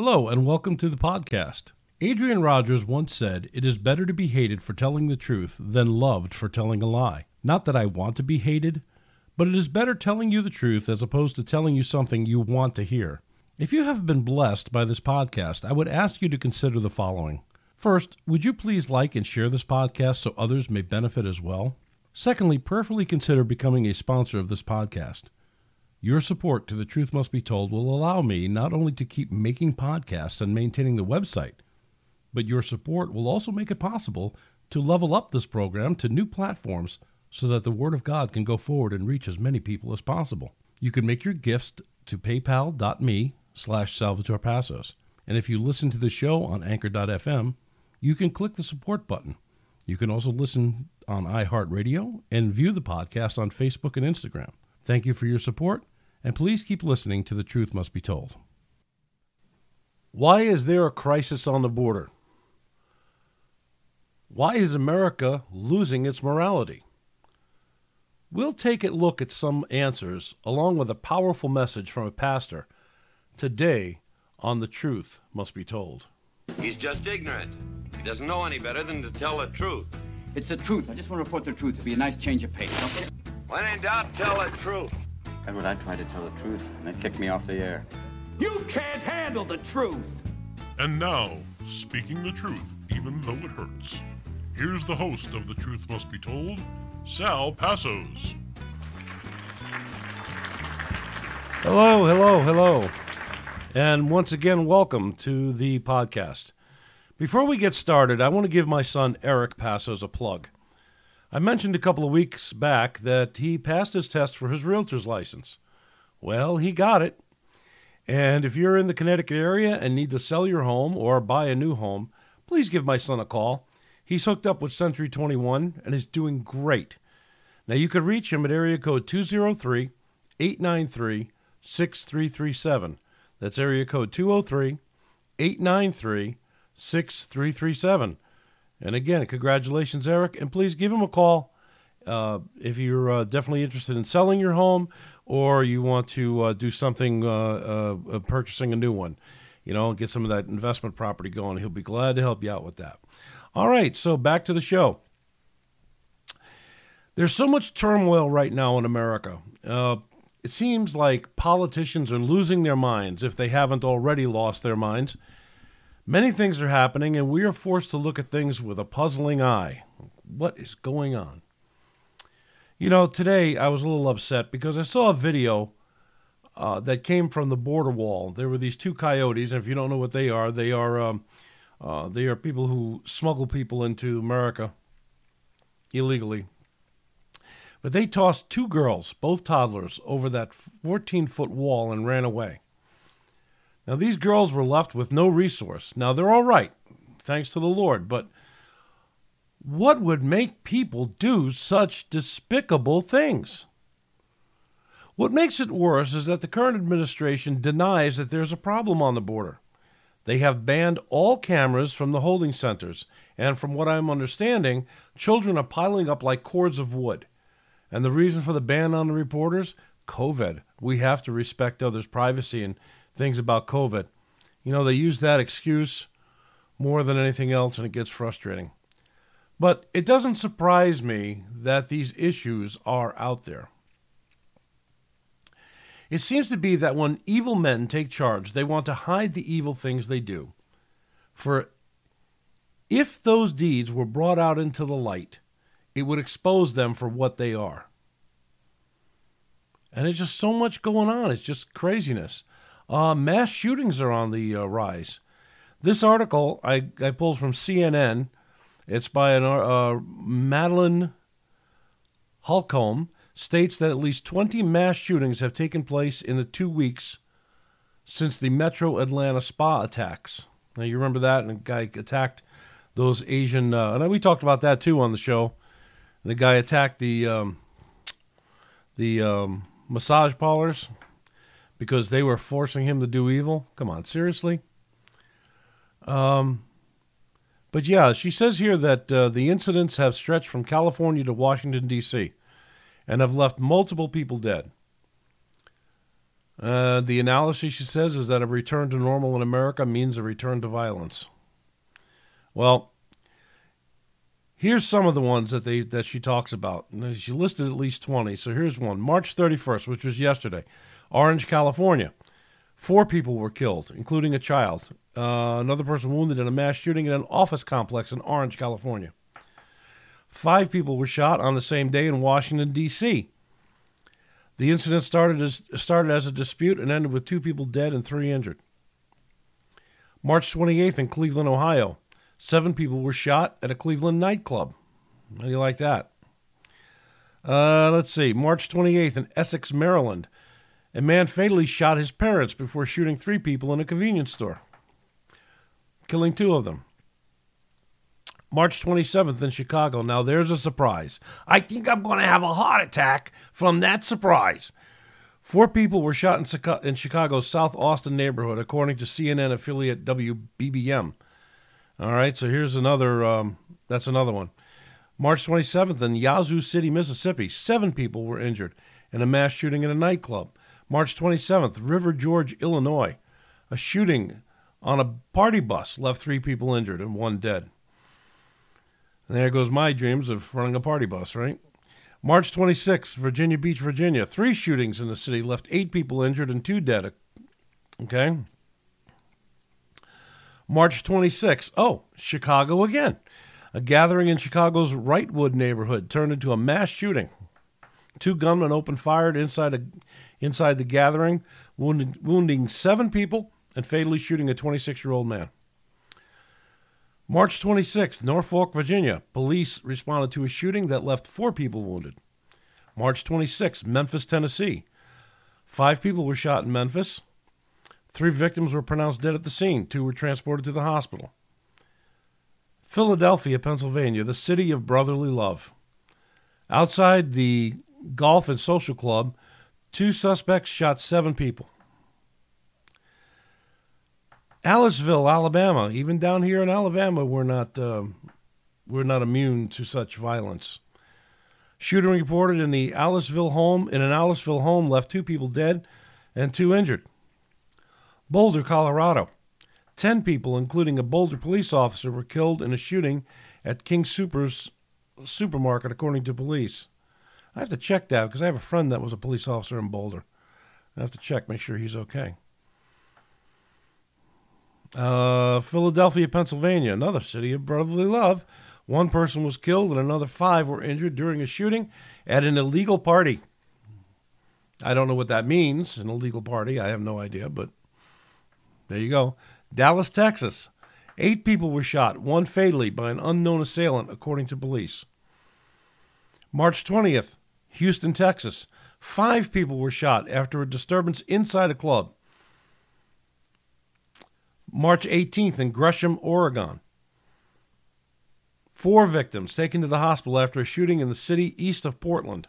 Hello, and welcome to the podcast. Adrian Rogers once said, It is better to be hated for telling the truth than loved for telling a lie. Not that I want to be hated, but it is better telling you the truth as opposed to telling you something you want to hear. If you have been blessed by this podcast, I would ask you to consider the following. First, would you please like and share this podcast so others may benefit as well? Secondly, prayerfully consider becoming a sponsor of this podcast. Your support to The Truth Must Be Told will allow me not only to keep making podcasts and maintaining the website, but your support will also make it possible to level up this program to new platforms so that the Word of God can go forward and reach as many people as possible. You can make your gifts to paypal.me slash Salvatore Passos. And if you listen to the show on anchor.fm, you can click the support button. You can also listen on iHeartRadio and view the podcast on Facebook and Instagram. Thank you for your support, and please keep listening to The Truth Must Be Told. Why is there a crisis on the border? Why is America losing its morality? We'll take a look at some answers along with a powerful message from a pastor today on The Truth Must Be Told. He's just ignorant. He doesn't know any better than to tell the truth. It's the truth. I just want to report the truth. It'd be a nice change of pace. Okay? When in doubt, tell the truth. Edward, I tried to tell the truth, and they kicked me off the air. You can't handle the truth. And now, speaking the truth, even though it hurts. Here's the host of The Truth Must Be Told, Sal Passos. Hello, hello, hello. And once again, welcome to the podcast. Before we get started, I want to give my son Eric Passos a plug. I mentioned a couple of weeks back that he passed his test for his realtor's license. Well, he got it. And if you're in the Connecticut area and need to sell your home or buy a new home, please give my son a call. He's hooked up with Century 21 and is doing great. Now, you could reach him at area code 203 893 6337. That's area code 203 893 6337. And again, congratulations, Eric. And please give him a call uh, if you're uh, definitely interested in selling your home or you want to uh, do something, uh, uh, purchasing a new one, you know, get some of that investment property going. He'll be glad to help you out with that. All right, so back to the show. There's so much turmoil right now in America. Uh, it seems like politicians are losing their minds if they haven't already lost their minds. Many things are happening, and we are forced to look at things with a puzzling eye. What is going on? You know, today I was a little upset because I saw a video uh, that came from the border wall. There were these two coyotes, and if you don't know what they are, they are um, uh, they are people who smuggle people into America illegally. But they tossed two girls, both toddlers, over that 14 foot wall and ran away. Now, these girls were left with no resource. Now, they're all right, thanks to the Lord, but what would make people do such despicable things? What makes it worse is that the current administration denies that there's a problem on the border. They have banned all cameras from the holding centers, and from what I'm understanding, children are piling up like cords of wood. And the reason for the ban on the reporters? COVID. We have to respect others' privacy and things about COVID. You know, they use that excuse more than anything else, and it gets frustrating. But it doesn't surprise me that these issues are out there. It seems to be that when evil men take charge, they want to hide the evil things they do. For if those deeds were brought out into the light, it would expose them for what they are. And it's just so much going on. It's just craziness. Uh, mass shootings are on the uh, rise. This article I, I pulled from CNN. It's by an, uh, Madeline Holcombe. States that at least 20 mass shootings have taken place in the two weeks since the Metro Atlanta spa attacks. Now, you remember that? And a guy attacked those Asian, uh, and we talked about that too on the show. The guy attacked the um, the um, massage parlors because they were forcing him to do evil. Come on, seriously. Um, but yeah, she says here that uh, the incidents have stretched from California to Washington D.C. and have left multiple people dead. Uh, the analysis, she says, is that a return to normal in America means a return to violence. Well, here's some of the ones that they that she talks about. She listed at least 20. So here's one: March 31st, which was yesterday, Orange, California. Four people were killed, including a child. Uh, another person wounded in a mass shooting in an office complex in Orange, California. Five people were shot on the same day in Washington, D.C. The incident started as, started as a dispute and ended with two people dead and three injured. March 28th in Cleveland, Ohio. Seven people were shot at a Cleveland nightclub. How do you like that? Uh, let's see. March 28th in Essex, Maryland. A man fatally shot his parents before shooting three people in a convenience store, killing two of them. March 27th in Chicago. Now there's a surprise. I think I'm going to have a heart attack from that surprise. Four people were shot in, Chicago's South Austin neighborhood, according to CNN affiliate WBBM. All right, so here's another. Um, that's another one. March 27th in Yazoo City, Mississippi, seven people were injured in a mass shooting in a nightclub. March 27th, River George, Illinois, a shooting on a party bus left three people injured and one dead. And there goes my dreams of running a party bus, right? March 26th, Virginia Beach, Virginia, three shootings in the city left eight people injured and two dead. Okay. March 26th, oh, Chicago again. A gathering in Chicago's Wrightwood neighborhood turned into a mass shooting. Two gunmen opened fire inside a inside the gathering, wounding, wounding seven people and fatally shooting a 26 year old man. March 26th, Norfolk, Virginia. Police responded to a shooting that left four people wounded. March 26th, Memphis, Tennessee. Five people were shot in Memphis. Three victims were pronounced dead at the scene. Two were transported to the hospital. Philadelphia, Pennsylvania, the city of brotherly love. Outside the golf and social club, Two suspects shot seven people. Aliceville, Alabama. Even down here in Alabama, we're not um, we're not immune to such violence. Shooting reported in the Aliceville home in an Aliceville home left two people dead and two injured. Boulder, Colorado. Ten people, including a Boulder police officer, were killed in a shooting at King Soopers supermarket, according to police. I have to check that because I have a friend that was a police officer in Boulder. I have to check, make sure he's okay. Uh, Philadelphia, Pennsylvania, another city of brotherly love. One person was killed and another five were injured during a shooting at an illegal party. I don't know what that means, an illegal party. I have no idea, but there you go. Dallas, Texas. Eight people were shot, one fatally by an unknown assailant, according to police. March 20th, Houston, Texas. Five people were shot after a disturbance inside a club. March 18th in Gresham, Oregon. Four victims taken to the hospital after a shooting in the city east of Portland.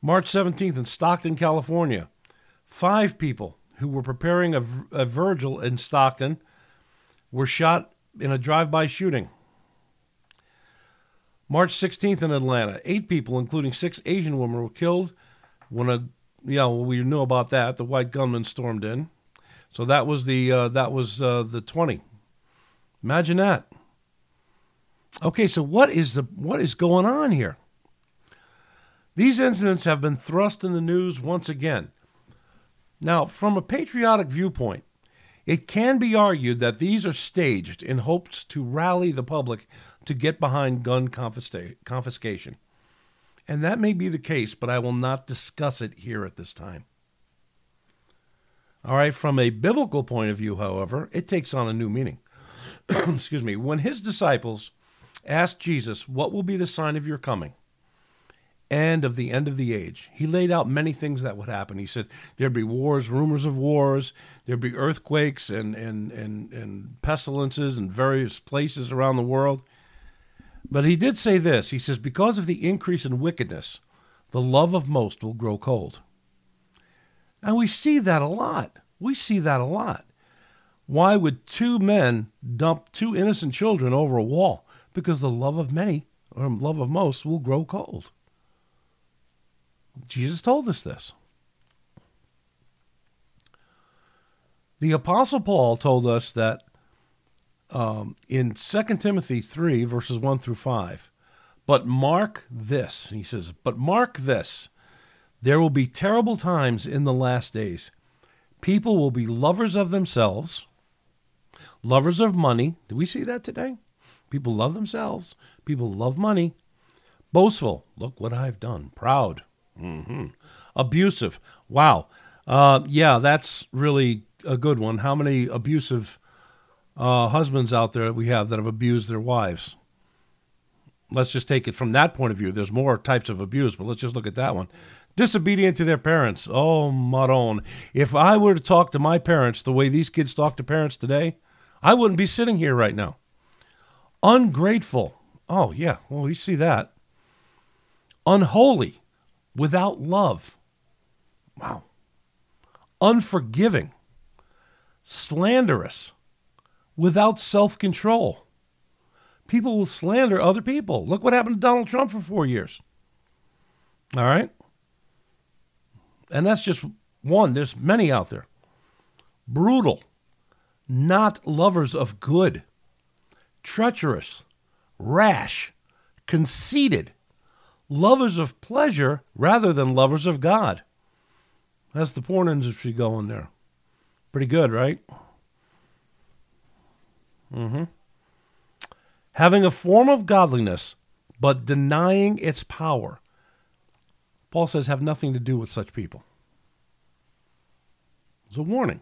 March 17th in Stockton, California. Five people who were preparing a, a Virgil in Stockton were shot in a drive by shooting. March 16th in Atlanta, eight people, including six Asian women, were killed when a yeah, well, we knew about that. The white gunman stormed in, so that was the uh, that was uh, the 20. Imagine that. Okay, so what is the what is going on here? These incidents have been thrust in the news once again. Now, from a patriotic viewpoint, it can be argued that these are staged in hopes to rally the public to get behind gun confiscation. And that may be the case, but I will not discuss it here at this time. All right, from a biblical point of view, however, it takes on a new meaning. Excuse me. When his disciples asked Jesus, What will be the sign of your coming and of the end of the age? He laid out many things that would happen. He said there'd be wars, rumors of wars, there'd be earthquakes and, and, and, and pestilences in various places around the world. But he did say this He says, Because of the increase in wickedness, the love of most will grow cold. And we see that a lot. We see that a lot. Why would two men dump two innocent children over a wall? Because the love of many, or love of most, will grow cold. Jesus told us this. The Apostle Paul told us that um, in 2 Timothy 3, verses 1 through 5, but mark this, he says, but mark this, there will be terrible times in the last days. People will be lovers of themselves, lovers of money. Do we see that today? People love themselves, people love money, boastful, look what I've done, proud, hmm abusive. Wow. Uh, yeah, that's really a good one. How many abusive uh, husbands out there that we have that have abused their wives? Let's just take it from that point of view. There's more types of abuse, but let's just look at that one. Disobedient to their parents. Oh, Maron. If I were to talk to my parents the way these kids talk to parents today, I wouldn't be sitting here right now. Ungrateful. Oh, yeah. Well, we see that. Unholy. Without love. Wow. Unforgiving. Slanderous. Without self control. People will slander other people. Look what happened to Donald Trump for four years. All right? And that's just one. There's many out there. Brutal. Not lovers of good. Treacherous. Rash. Conceited. Lovers of pleasure rather than lovers of God. That's the porn industry going there. Pretty good, right? Mm-hmm having a form of godliness, but denying its power. Paul says, have nothing to do with such people. It's a warning.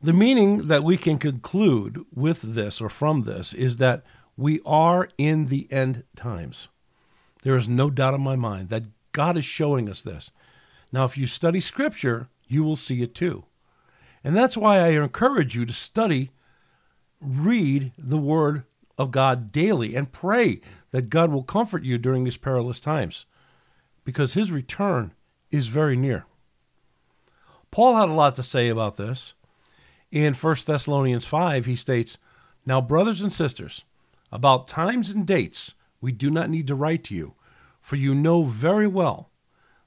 The meaning that we can conclude with this or from this is that we are in the end times. There is no doubt in my mind that God is showing us this. Now, if you study Scripture, you will see it too. And that's why I encourage you to study, read the Word of God daily, and pray that God will comfort you during these perilous times because His return is very near. Paul had a lot to say about this. In 1 Thessalonians 5, he states, Now, brothers and sisters, about times and dates we do not need to write to you, for you know very well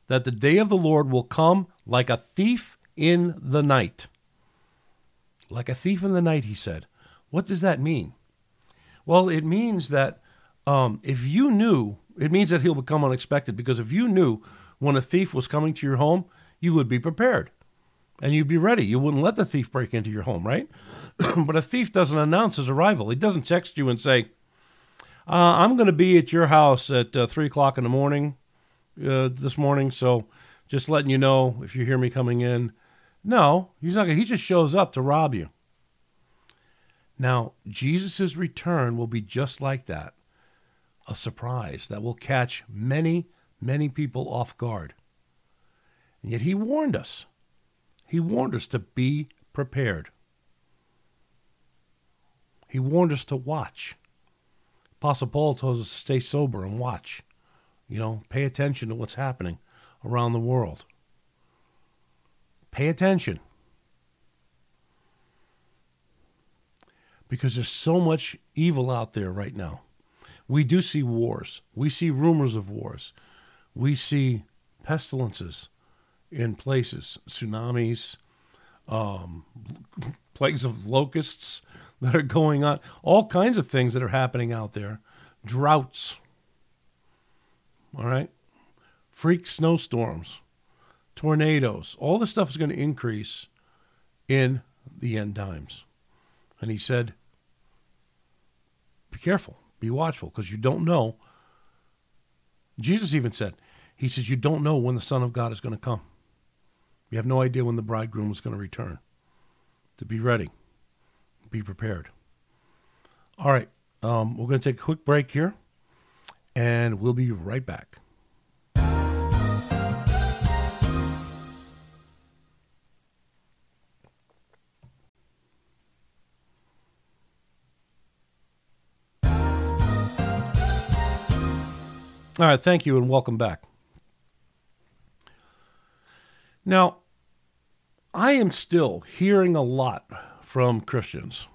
that the day of the Lord will come like a thief in the night. Like a thief in the night, he said. What does that mean? Well, it means that um, if you knew, it means that he'll become unexpected because if you knew when a thief was coming to your home, you would be prepared and you'd be ready. You wouldn't let the thief break into your home, right? but a thief doesn't announce his arrival. He doesn't text you and say, uh, I'm going to be at your house at uh, 3 o'clock in the morning uh, this morning, so just letting you know if you hear me coming in. No, he's not. He just shows up to rob you. Now, Jesus' return will be just like that a surprise that will catch many, many people off guard. And yet, he warned us. He warned us to be prepared. He warned us to watch. Apostle Paul tells us to stay sober and watch. You know, pay attention to what's happening around the world. Pay attention. Because there's so much evil out there right now. We do see wars. We see rumors of wars. We see pestilences in places, tsunamis, um, plagues of locusts that are going on, all kinds of things that are happening out there, droughts. All right? Freak snowstorms tornadoes, all this stuff is going to increase in the end times. And he said, Be careful, be watchful, because you don't know. Jesus even said, He says, You don't know when the Son of God is going to come. You have no idea when the bridegroom is going to return. To be ready, be prepared. All right, um, we're going to take a quick break here, and we'll be right back. All right, thank you and welcome back. Now, I am still hearing a lot from Christians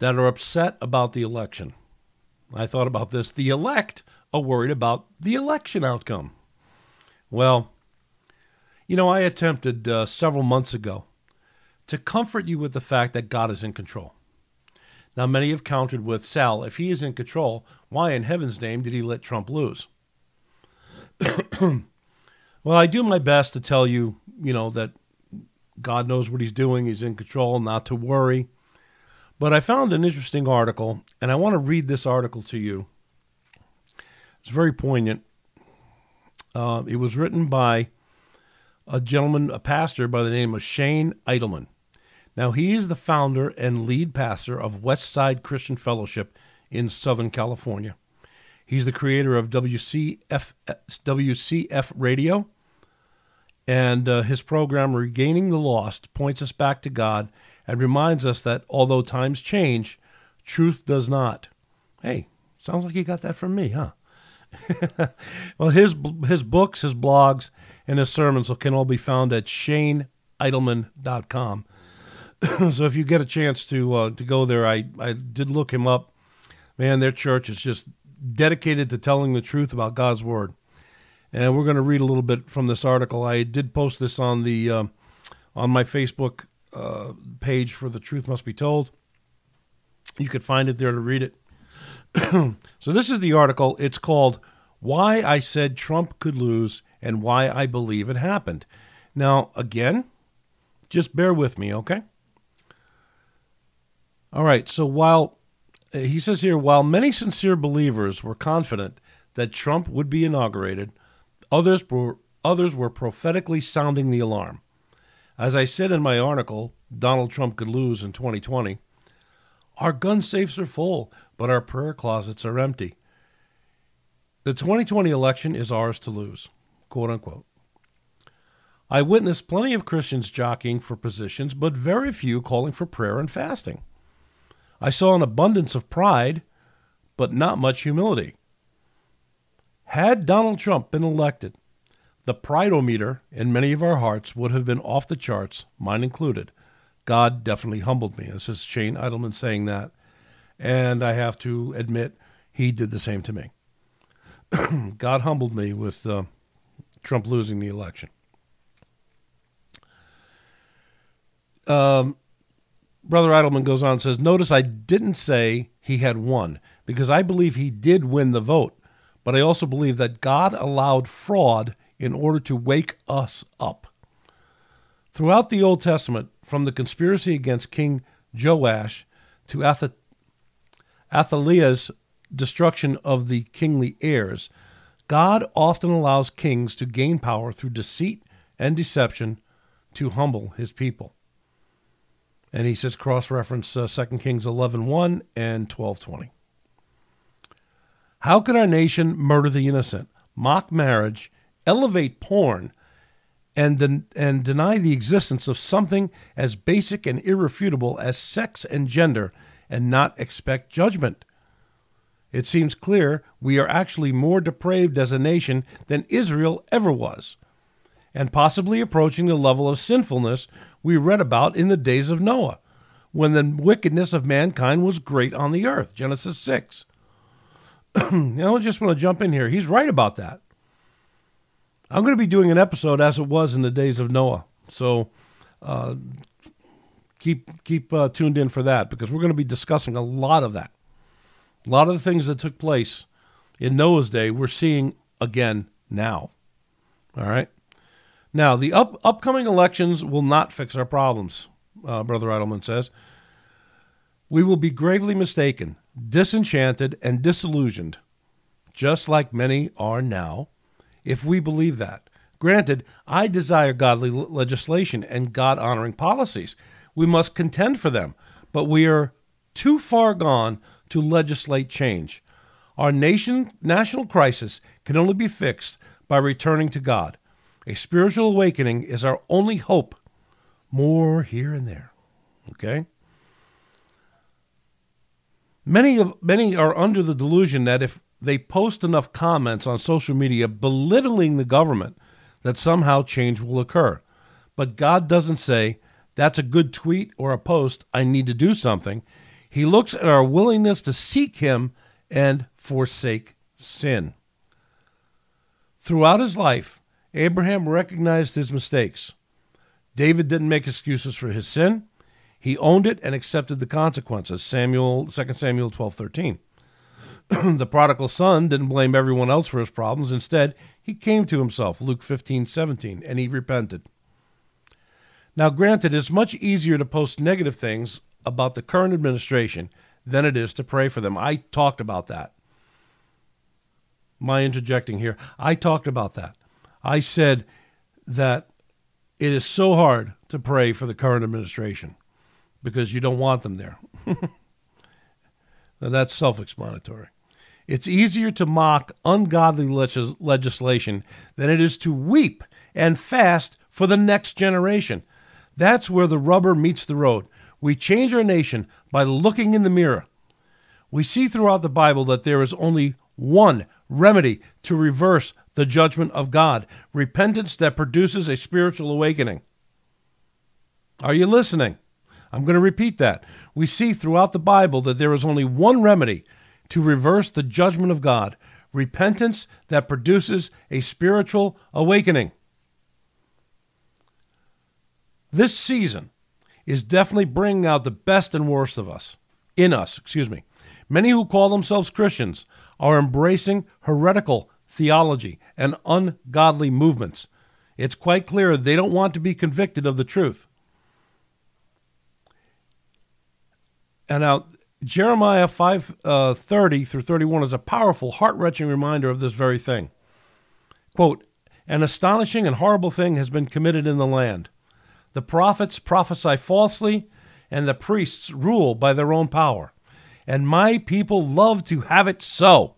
that are upset about the election. I thought about this. The elect are worried about the election outcome. Well, you know, I attempted uh, several months ago to comfort you with the fact that God is in control. Now, many have countered with Sal, if he is in control, why in heaven's name did he let Trump lose? well, I do my best to tell you, you know, that God knows what he's doing, he's in control, not to worry. But I found an interesting article, and I want to read this article to you. It's very poignant. Uh, it was written by a gentleman, a pastor by the name of Shane Idleman. Now, he is the founder and lead pastor of Westside Christian Fellowship in Southern California. He's the creator of WCF, WCF Radio, and uh, his program, Regaining the Lost, points us back to God and reminds us that although times change, truth does not. Hey, sounds like you got that from me, huh? well, his his books, his blogs, and his sermons can all be found at shaneidleman.com. so if you get a chance to uh, to go there, I, I did look him up. Man, their church is just dedicated to telling the truth about God's word. And we're going to read a little bit from this article. I did post this on the uh, on my Facebook uh, page for the Truth Must Be Told. You could find it there to read it. so this is the article. It's called "Why I Said Trump Could Lose and Why I Believe It Happened." Now, again, just bear with me, okay? All right. So while uh, he says here, while many sincere believers were confident that Trump would be inaugurated, others were others were prophetically sounding the alarm. As I said in my article, Donald Trump could lose in 2020. Our gun safes are full, but our prayer closets are empty. The 2020 election is ours to lose, quote unquote. I witnessed plenty of Christians jockeying for positions, but very few calling for prayer and fasting. I saw an abundance of pride, but not much humility. Had Donald Trump been elected, the prideometer in many of our hearts would have been off the charts, mine included. God definitely humbled me. This is Shane Idleman saying that. And I have to admit, he did the same to me. God humbled me with uh, Trump losing the election. Um, Brother Idleman goes on and says, Notice I didn't say he had won because I believe he did win the vote, but I also believe that God allowed fraud in order to wake us up. Throughout the Old Testament, from the conspiracy against King Joash to Ath- Athaliah's destruction of the kingly heirs, God often allows kings to gain power through deceit and deception to humble his people. And he says cross reference uh, 2 Kings 11 1 and 12 20. How could our nation murder the innocent, mock marriage, elevate porn, and, den- and deny the existence of something as basic and irrefutable as sex and gender and not expect judgment? It seems clear we are actually more depraved as a nation than Israel ever was, and possibly approaching the level of sinfulness we read about in the days of Noah, when the wickedness of mankind was great on the earth. Genesis 6. now, I just want to jump in here. He's right about that. I'm going to be doing an episode as it was in the days of Noah. So uh, keep keep uh, tuned in for that because we're going to be discussing a lot of that. A lot of the things that took place in Noah's day, we're seeing again now. All right. Now, the up, upcoming elections will not fix our problems, uh, Brother Idleman says. We will be gravely mistaken, disenchanted, and disillusioned, just like many are now, if we believe that. Granted, I desire godly legislation and God honoring policies. We must contend for them, but we are too far gone to legislate change. Our nation national crisis can only be fixed by returning to God. A spiritual awakening is our only hope. More here and there. Okay? Many of many are under the delusion that if they post enough comments on social media belittling the government, that somehow change will occur. But God doesn't say, that's a good tweet or a post, I need to do something. He looks at our willingness to seek Him and forsake sin. Throughout his life, Abraham recognized his mistakes. David didn't make excuses for his sin. He owned it and accepted the consequences. Samuel 2 Samuel 12:13. the prodigal son didn't blame everyone else for his problems. Instead, he came to himself, Luke 15:17, and he repented. Now, granted, it's much easier to post negative things about the current administration than it is to pray for them. I talked about that. My interjecting here. I talked about that. I said that it is so hard to pray for the current administration because you don't want them there. now, that's self explanatory. It's easier to mock ungodly legis- legislation than it is to weep and fast for the next generation. That's where the rubber meets the road. We change our nation by looking in the mirror. We see throughout the Bible that there is only one remedy to reverse the judgment of God repentance that produces a spiritual awakening. Are you listening? I'm going to repeat that. We see throughout the Bible that there is only one remedy to reverse the judgment of God repentance that produces a spiritual awakening. This season is definitely bringing out the best and worst of us, in us, excuse me. Many who call themselves Christians are embracing heretical theology and ungodly movements. It's quite clear they don't want to be convicted of the truth. And now, Jeremiah 5 uh, 30 through 31 is a powerful, heart wrenching reminder of this very thing. Quote, An astonishing and horrible thing has been committed in the land. The prophets prophesy falsely, and the priests rule by their own power. And my people love to have it so.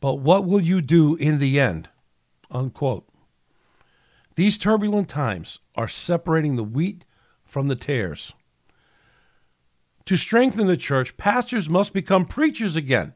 But what will you do in the end? Unquote. These turbulent times are separating the wheat from the tares. To strengthen the church, pastors must become preachers again.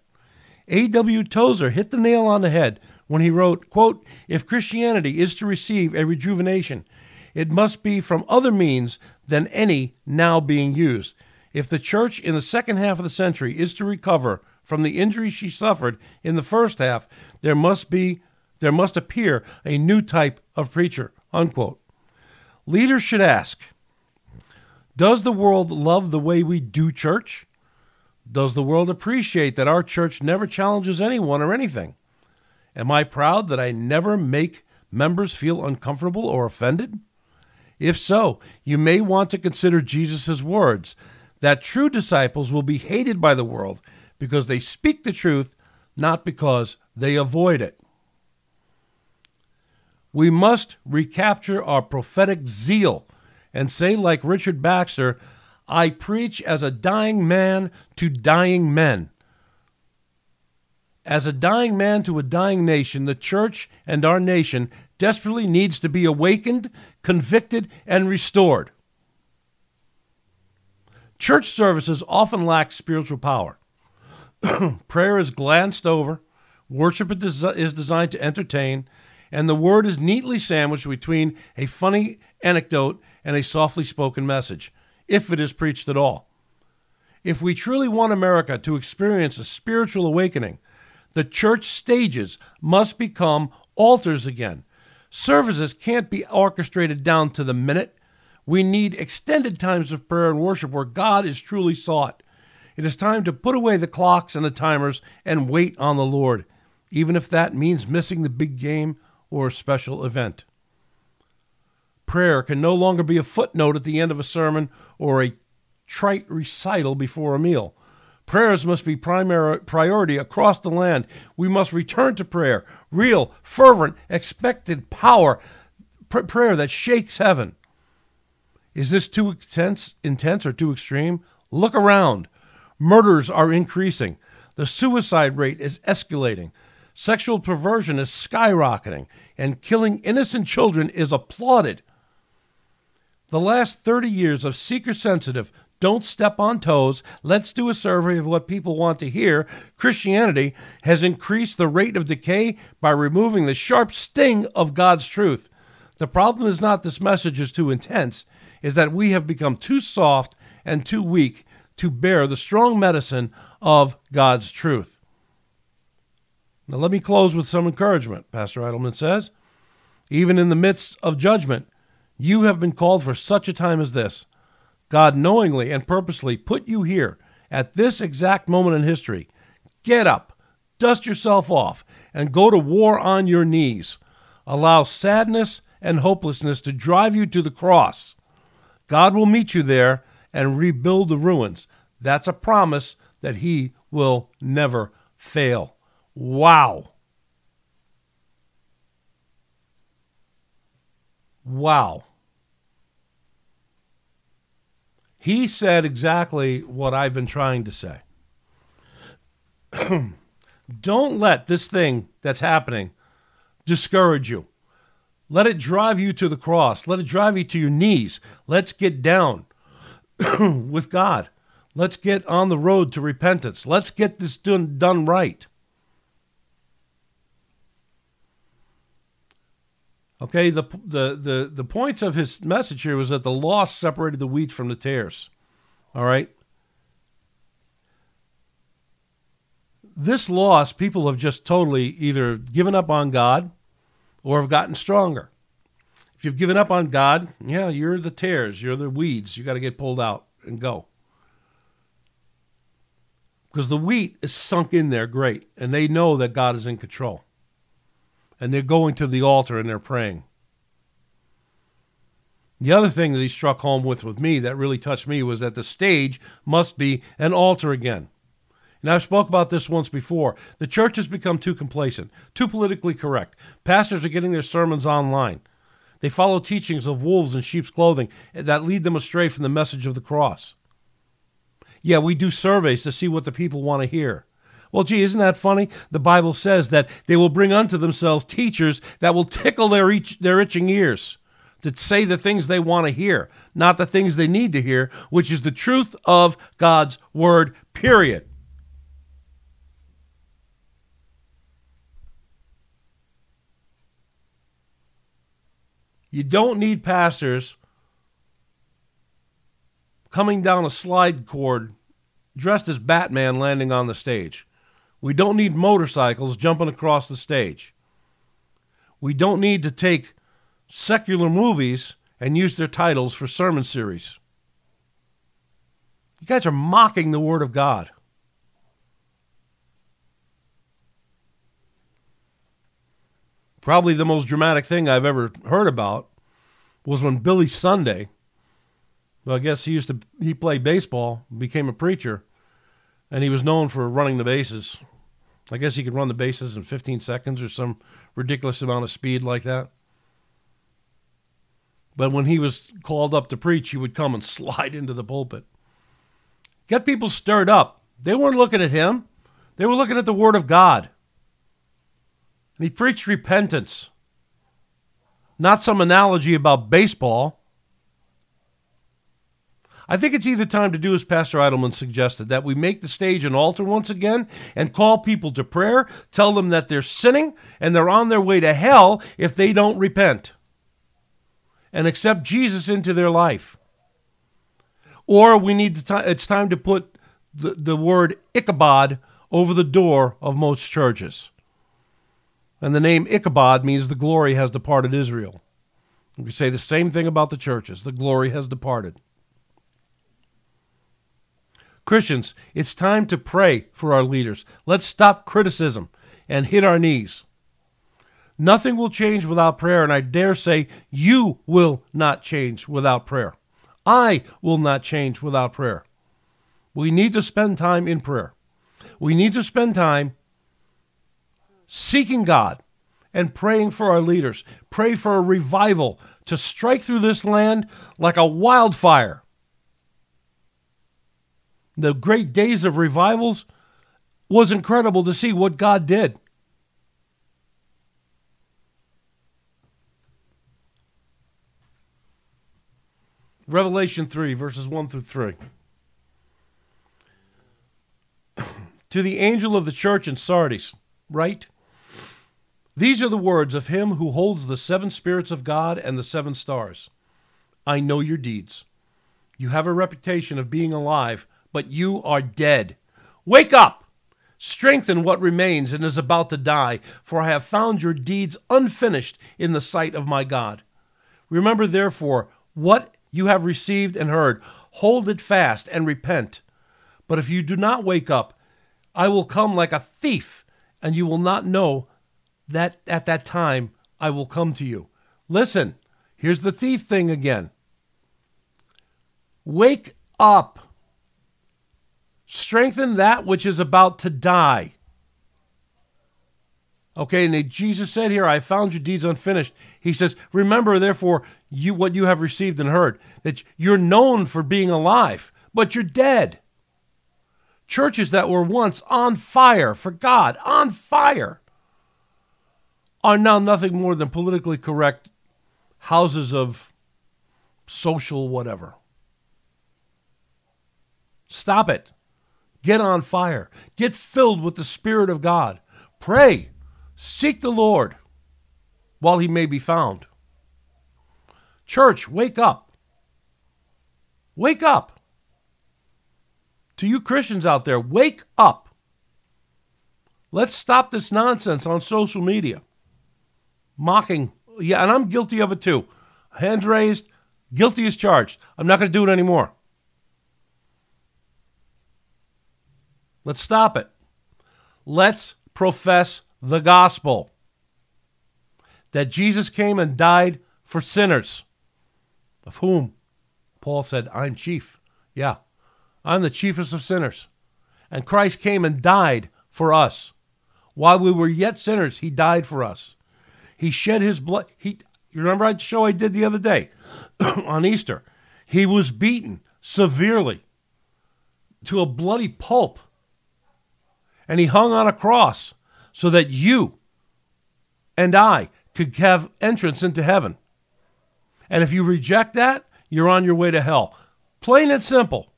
A.W. Tozer hit the nail on the head when he wrote, quote, If Christianity is to receive a rejuvenation, it must be from other means than any now being used. If the church in the second half of the century is to recover from the injuries she suffered in the first half, there must be there must appear a new type of preacher. Unquote. Leaders should ask, does the world love the way we do church? Does the world appreciate that our church never challenges anyone or anything? Am I proud that I never make members feel uncomfortable or offended? If so, you may want to consider Jesus' words that true disciples will be hated by the world because they speak the truth, not because they avoid it. We must recapture our prophetic zeal and say, like Richard Baxter, I preach as a dying man to dying men. As a dying man to a dying nation, the church and our nation desperately needs to be awakened, convicted, and restored. Church services often lack spiritual power. Prayer is glanced over, worship is designed to entertain, and the word is neatly sandwiched between a funny anecdote and a softly spoken message, if it is preached at all. If we truly want America to experience a spiritual awakening, the church stages must become altars again. Services can't be orchestrated down to the minute. We need extended times of prayer and worship where God is truly sought. It is time to put away the clocks and the timers and wait on the Lord, even if that means missing the big game or a special event. Prayer can no longer be a footnote at the end of a sermon or a trite recital before a meal. Prayers must be primary priority across the land. We must return to prayer, real, fervent, expected power, pr- prayer that shakes heaven. Is this too intense, intense or too extreme? Look around. Murders are increasing. The suicide rate is escalating. Sexual perversion is skyrocketing, and killing innocent children is applauded. The last 30 years of seeker sensitive, don't step on toes, let's do a survey of what people want to hear. Christianity has increased the rate of decay by removing the sharp sting of God's truth. The problem is not this message is too intense, is that we have become too soft and too weak to bear the strong medicine of God's truth. Now, let me close with some encouragement, Pastor Idleman says. Even in the midst of judgment, you have been called for such a time as this. God knowingly and purposely put you here at this exact moment in history. Get up, dust yourself off, and go to war on your knees. Allow sadness and hopelessness to drive you to the cross. God will meet you there and rebuild the ruins. That's a promise that He will never fail. Wow. Wow. He said exactly what I've been trying to say. Don't let this thing that's happening discourage you. Let it drive you to the cross. Let it drive you to your knees. Let's get down with God. Let's get on the road to repentance. Let's get this done, done right. Okay, the, the, the, the points of his message here was that the loss separated the wheat from the tares. All right? This loss, people have just totally either given up on God or have gotten stronger. If you've given up on God, yeah, you're the tares, you're the weeds. You got to get pulled out and go. Because the wheat is sunk in there great, and they know that God is in control and they're going to the altar and they're praying. The other thing that he struck home with with me that really touched me was that the stage must be an altar again. And I've spoke about this once before. The church has become too complacent, too politically correct. Pastors are getting their sermons online. They follow teachings of wolves in sheep's clothing that lead them astray from the message of the cross. Yeah, we do surveys to see what the people want to hear. Well, gee, isn't that funny? The Bible says that they will bring unto themselves teachers that will tickle their, their itching ears to say the things they want to hear, not the things they need to hear, which is the truth of God's word, period. You don't need pastors coming down a slide cord dressed as Batman landing on the stage. We don't need motorcycles jumping across the stage. We don't need to take secular movies and use their titles for sermon series. You guys are mocking the Word of God. Probably the most dramatic thing I've ever heard about was when Billy Sunday, well, I guess he used to he played baseball, became a preacher, and he was known for running the bases. I guess he could run the bases in 15 seconds or some ridiculous amount of speed like that. But when he was called up to preach, he would come and slide into the pulpit. Get people stirred up. They weren't looking at him, they were looking at the Word of God. And he preached repentance, not some analogy about baseball. I think it's either time to do as Pastor Idleman suggested, that we make the stage an altar once again and call people to prayer, tell them that they're sinning and they're on their way to hell if they don't repent and accept Jesus into their life. Or we need to it's time to put the, the word Ichabod over the door of most churches. And the name Ichabod means the glory has departed Israel. We say the same thing about the churches. The glory has departed. Christians, it's time to pray for our leaders. Let's stop criticism and hit our knees. Nothing will change without prayer, and I dare say you will not change without prayer. I will not change without prayer. We need to spend time in prayer. We need to spend time seeking God and praying for our leaders. Pray for a revival to strike through this land like a wildfire the great days of revivals was incredible to see what God did. Revelation 3, verses 1 through 3. to the angel of the church in Sardis, write These are the words of him who holds the seven spirits of God and the seven stars. I know your deeds. You have a reputation of being alive but you are dead. Wake up! Strengthen what remains and is about to die, for I have found your deeds unfinished in the sight of my God. Remember, therefore, what you have received and heard. Hold it fast and repent. But if you do not wake up, I will come like a thief, and you will not know that at that time I will come to you. Listen, here's the thief thing again. Wake up. Strengthen that which is about to die. Okay, and Jesus said here, I found your deeds unfinished. He says, Remember, therefore, you what you have received and heard, that you're known for being alive, but you're dead. Churches that were once on fire for God, on fire, are now nothing more than politically correct houses of social whatever. Stop it. Get on fire. Get filled with the Spirit of God. Pray. Seek the Lord while he may be found. Church, wake up. Wake up. To you Christians out there, wake up. Let's stop this nonsense on social media. Mocking. Yeah, and I'm guilty of it too. Hands raised, guilty as charged. I'm not going to do it anymore. Let's stop it. Let's profess the gospel that Jesus came and died for sinners, of whom Paul said, I'm chief. Yeah, I'm the chiefest of sinners. And Christ came and died for us. While we were yet sinners, he died for us. He shed his blood. He, you remember that show I did the other day on Easter? He was beaten severely to a bloody pulp and he hung on a cross so that you and I could have entrance into heaven. And if you reject that, you're on your way to hell. Plain and simple.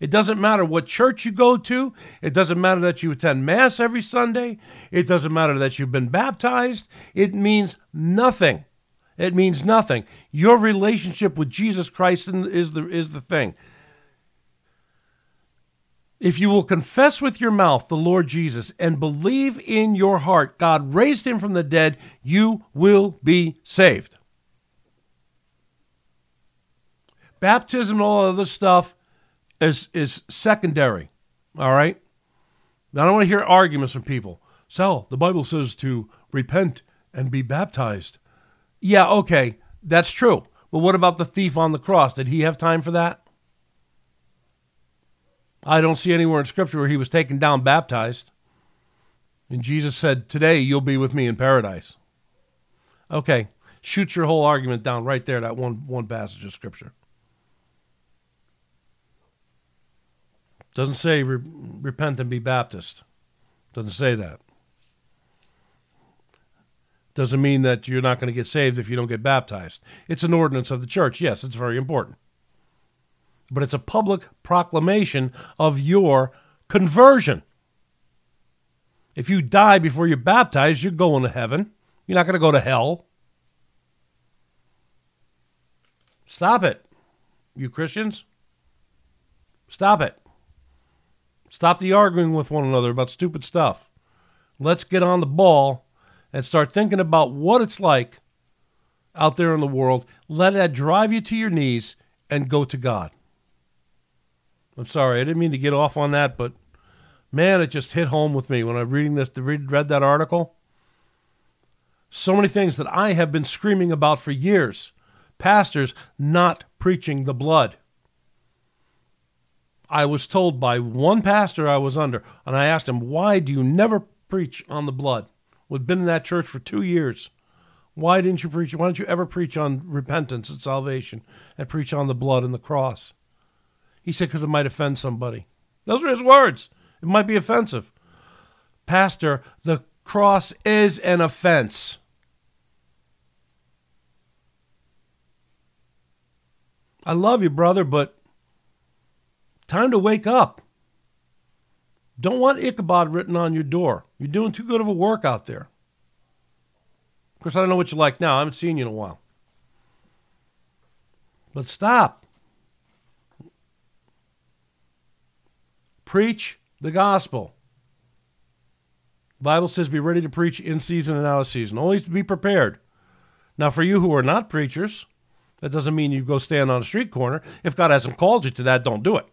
It doesn't matter what church you go to. It doesn't matter that you attend Mass every Sunday. It doesn't matter that you've been baptized. It means nothing. It means nothing. Your relationship with Jesus Christ is the, is the thing. If you will confess with your mouth the Lord Jesus and believe in your heart God raised him from the dead, you will be saved. Baptism and all other stuff is, is secondary. All right? Now, I don't want to hear arguments from people. So, the Bible says to repent and be baptized. Yeah, okay, that's true. But what about the thief on the cross? Did he have time for that? I don't see anywhere in Scripture where he was taken down baptized. And Jesus said, Today you'll be with me in paradise. Okay, shoot your whole argument down right there, that one, one passage of Scripture. Doesn't say re- repent and be Baptist. Doesn't say that. Doesn't mean that you're not going to get saved if you don't get baptized. It's an ordinance of the church. Yes, it's very important but it's a public proclamation of your conversion. If you die before you're baptized, you're going to heaven. You're not going to go to hell. Stop it, you Christians. Stop it. Stop the arguing with one another about stupid stuff. Let's get on the ball and start thinking about what it's like out there in the world. Let that drive you to your knees and go to God. I'm sorry, I didn't mean to get off on that, but man, it just hit home with me when I reading this, read, read that article. So many things that I have been screaming about for years. Pastors not preaching the blood. I was told by one pastor I was under, and I asked him, Why do you never preach on the blood? We've been in that church for two years. Why didn't you preach? Why don't you ever preach on repentance and salvation and preach on the blood and the cross? He said, because it might offend somebody. Those are his words. It might be offensive. Pastor, the cross is an offense. I love you, brother, but time to wake up. Don't want Ichabod written on your door. You're doing too good of a work out there. Of course, I don't know what you like now. I haven't seen you in a while. But stop. Preach the gospel. The Bible says be ready to preach in season and out of season. Always be prepared. Now, for you who are not preachers, that doesn't mean you go stand on a street corner. If God hasn't called you to that, don't do it.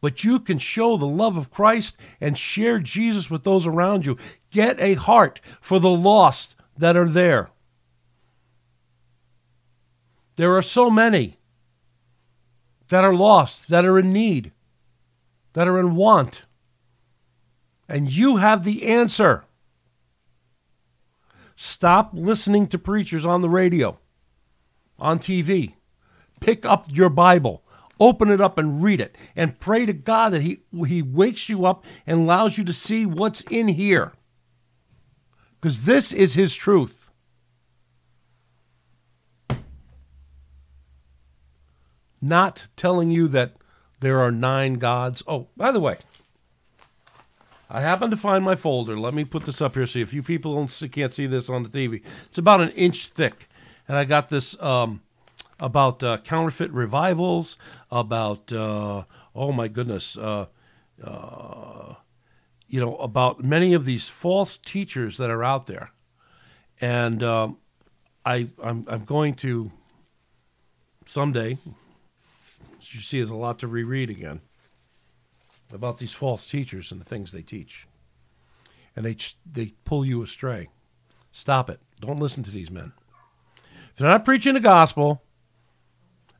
But you can show the love of Christ and share Jesus with those around you. Get a heart for the lost that are there. There are so many that are lost, that are in need, that are in want. And you have the answer. Stop listening to preachers on the radio, on TV. Pick up your Bible, open it up and read it, and pray to God that He, he wakes you up and allows you to see what's in here. Because this is His truth. Not telling you that there are nine gods. Oh, by the way, I happened to find my folder. Let me put this up here. See if you people see, can't see this on the TV. It's about an inch thick, and I got this um, about uh, counterfeit revivals. About uh, oh my goodness, uh, uh, you know about many of these false teachers that are out there, and um, I I'm, I'm going to someday. As you see, there's a lot to reread again about these false teachers and the things they teach. And they, they pull you astray. Stop it. Don't listen to these men. If they're not preaching the gospel,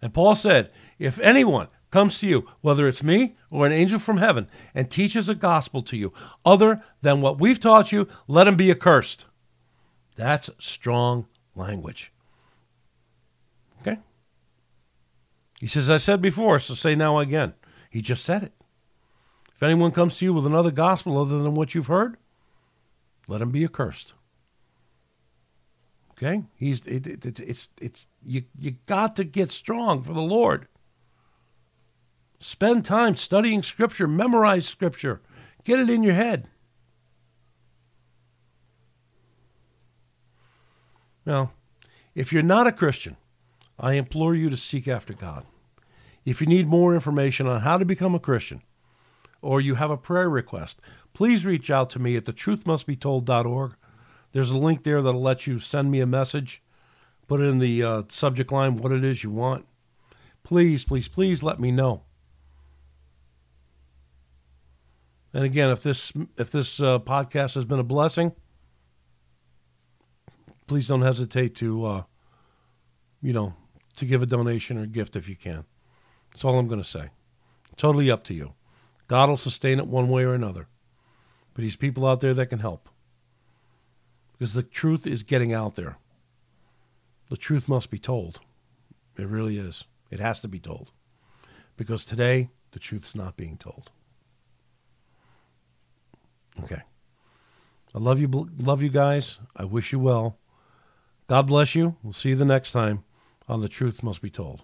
and Paul said, if anyone comes to you, whether it's me or an angel from heaven, and teaches a gospel to you other than what we've taught you, let him be accursed. That's strong language. Okay? He says, I said before, so say now again. He just said it. If anyone comes to you with another gospel other than what you've heard, let him be accursed. Okay? He's it, it, it, it's it's you you got to get strong for the Lord. Spend time studying scripture, memorize scripture, get it in your head. Now, if you're not a Christian, I implore you to seek after God. If you need more information on how to become a Christian, or you have a prayer request, please reach out to me at thetruthmustbetold.org. There's a link there that'll let you send me a message. Put it in the uh, subject line what it is you want. Please, please, please let me know. And again, if this if this uh, podcast has been a blessing, please don't hesitate to, uh, you know, to give a donation or gift if you can. That's all I'm going to say. Totally up to you. God will sustain it one way or another. But He's people out there that can help. Because the truth is getting out there. The truth must be told. It really is. It has to be told. Because today, the truth's not being told. Okay. I love you, love you guys. I wish you well. God bless you. We'll see you the next time on The Truth Must Be Told.